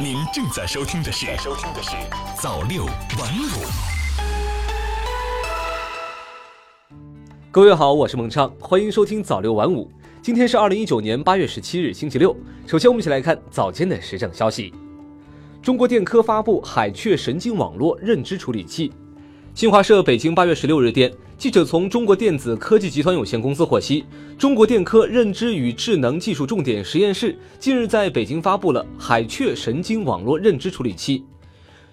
您正在收听的是收听的是早六晚五。各位好，我是孟畅，欢迎收听早六晚五。今天是二零一九年八月十七日，星期六。首先，我们一起来看早间的时政消息。中国电科发布海雀神经网络认知处理器。新华社北京八月十六日电，记者从中国电子科技集团有限公司获悉，中国电科认知与智能技术重点实验室近日在北京发布了海雀神经网络认知处理器。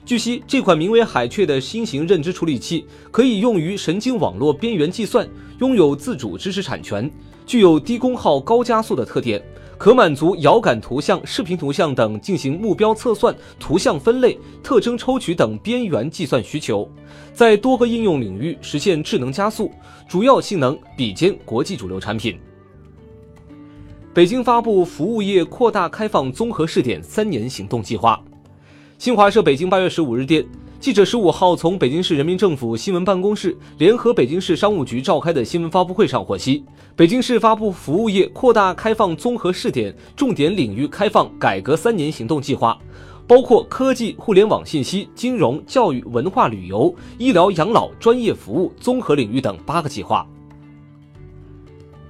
据悉，这款名为海雀的新型认知处理器可以用于神经网络边缘计算，拥有自主知识产权，具有低功耗、高加速的特点。可满足遥感图像、视频图像等进行目标测算、图像分类、特征抽取等边缘计算需求，在多个应用领域实现智能加速，主要性能比肩国际主流产品。北京发布服务业扩大开放综合试点三年行动计划。新华社北京八月十五日电。记者十五号从北京市人民政府新闻办公室联合北京市商务局召开的新闻发布会上获悉，北京市发布服务业扩大开放综合试点重点领域开放改革三年行动计划，包括科技、互联网信息、金融、教育、文化旅游、医疗养老、专业服务综合领域等八个计划。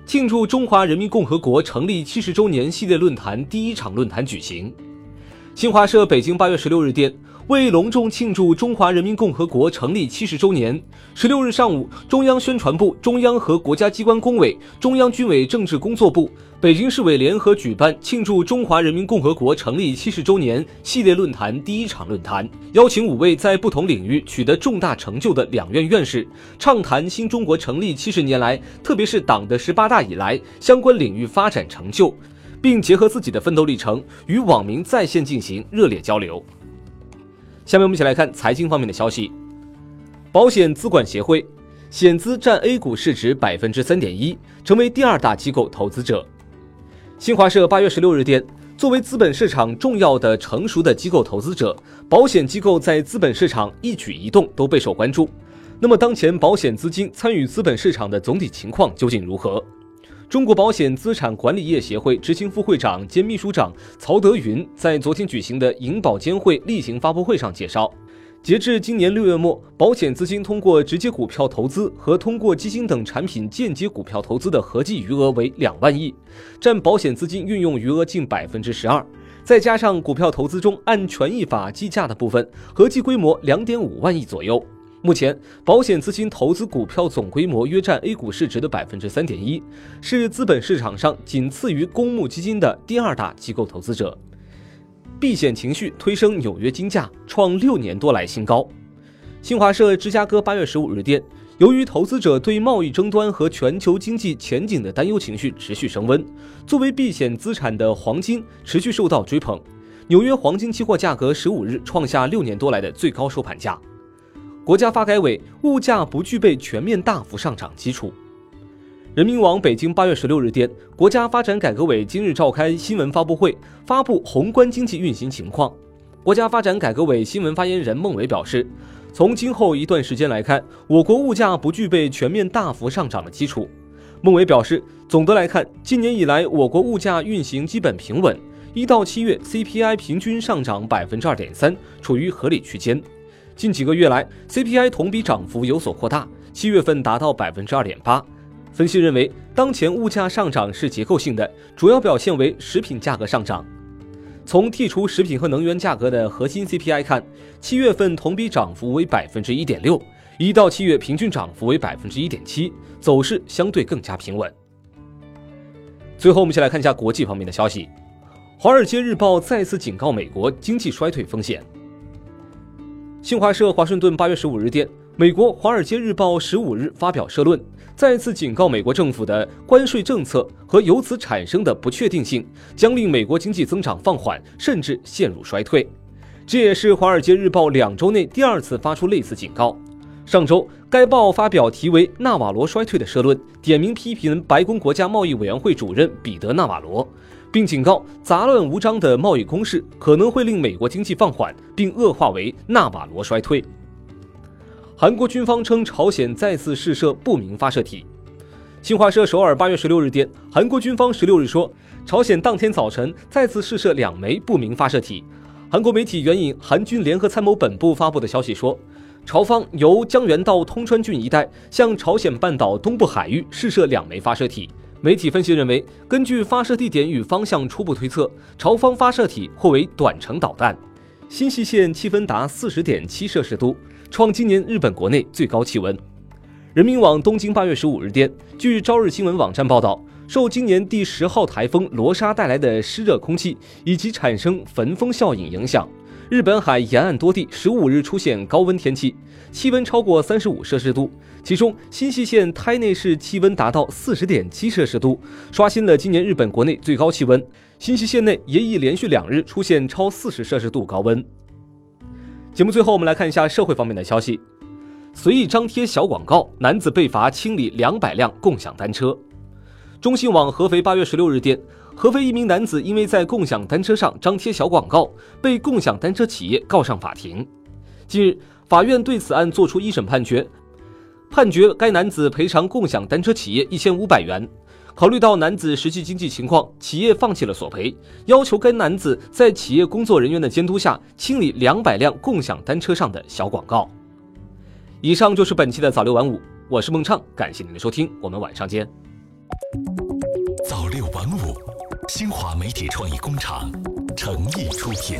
庆祝中华人民共和国成立七十周年系列论坛第一场论坛举行。新华社北京八月十六日电。为隆重庆祝中华人民共和国成立七十周年，十六日上午，中央宣传部、中央和国家机关工委、中央军委政治工作部、北京市委联合举办庆祝中华人民共和国成立七十周年系列论坛第一场论坛，邀请五位在不同领域取得重大成就的两院院士，畅谈新中国成立七十年来，特别是党的十八大以来相关领域发展成就，并结合自己的奋斗历程，与网民在线进行热烈交流。下面我们一起来看财经方面的消息。保险资管协会，险资占 A 股市值百分之三点一，成为第二大机构投资者。新华社八月十六日电，作为资本市场重要的成熟的机构投资者，保险机构在资本市场一举一动都备受关注。那么，当前保险资金参与资本市场的总体情况究竟如何？中国保险资产管理业协会执行副会长兼秘书长曹德云在昨天举行的银保监会例行发布会上介绍，截至今年六月末，保险资金通过直接股票投资和通过基金等产品间接股票投资的合计余额为两万亿，占保险资金运用余额近百分之十二。再加上股票投资中按权益法计价的部分，合计规模两点五万亿左右。目前，保险资金投资股票总规模约占 A 股市值的百分之三点一，是资本市场上仅次于公募基金的第二大机构投资者。避险情绪推升纽约金价创六年多来新高。新华社芝加哥八月十五日电，由于投资者对贸易争端和全球经济前景的担忧情绪持续升温，作为避险资产的黄金持续受到追捧，纽约黄金期货价格十五日创下六年多来的最高收盘价。国家发改委物价不具备全面大幅上涨基础。人民网北京八月十六日电，国家发展改革委今日召开新闻发布会，发布宏观经济运行情况。国家发展改革委新闻发言人孟伟表示，从今后一段时间来看，我国物价不具备全面大幅上涨的基础。孟伟表示，总的来看，今年以来我国物价运行基本平稳，一到七月 CPI 平均上涨百分之二点三，处于合理区间。近几个月来，CPI 同比涨幅有所扩大，七月份达到百分之二点八。分析认为，当前物价上涨是结构性的，主要表现为食品价格上涨。从剔除食品和能源价格的核心 CPI 看，七月份同比涨幅为百分之一点六，一到七月平均涨幅为百分之一点七，走势相对更加平稳。最后，我们一起来看一下国际方面的消息，《华尔街日报》再次警告美国经济衰退风险。新华社华盛顿八月十五日电，美国《华尔街日报》十五日发表社论，再次警告美国政府的关税政策和由此产生的不确定性，将令美国经济增长放缓，甚至陷入衰退。这也是《华尔街日报》两周内第二次发出类似警告。上周，该报发表题为《纳瓦罗衰退》的社论，点名批评白宫国家贸易委员会主任彼得·纳瓦罗。并警告，杂乱无章的贸易攻势可能会令美国经济放缓，并恶化为纳瓦罗衰退。韩国军方称，朝鲜再次试射不明发射体。新华社首尔八月十六日电，韩国军方十六日说，朝鲜当天早晨再次试射两枚不明发射体。韩国媒体援引韩军联合参谋本部发布的消息说，朝方由江原道通川郡一带向朝鲜半岛东部海域试射两枚发射体。媒体分析认为，根据发射地点与方向初步推测，朝方发射体或为短程导弹。新西县气温达四十点七摄氏度，创今年日本国内最高气温。人民网东京八月十五日电，据朝日新闻网站报道，受今年第十号台风罗莎带来的湿热空气以及产生焚风效应影响，日本海沿岸多地十五日出现高温天气，气温超过三十五摄氏度。其中，新舄县胎内市气温达到四十点七摄氏度，刷新了今年日本国内最高气温。新舄县内也已连续两日出现超四十摄氏度高温。节目最后，我们来看一下社会方面的消息：随意张贴小广告，男子被罚清理两百辆共享单车。中新网合肥八月十六日电，合肥一名男子因为在共享单车上张贴小广告，被共享单车企业告上法庭。近日，法院对此案作出一审判决，判决该男子赔偿共享单车企业一千五百元。考虑到男子实际经济情况，企业放弃了索赔，要求该男子在企业工作人员的监督下清理两百辆共享单车上的小广告。以上就是本期的早六晚五，我是孟畅，感谢您的收听，我们晚上见。新华媒体创意工厂诚意出品。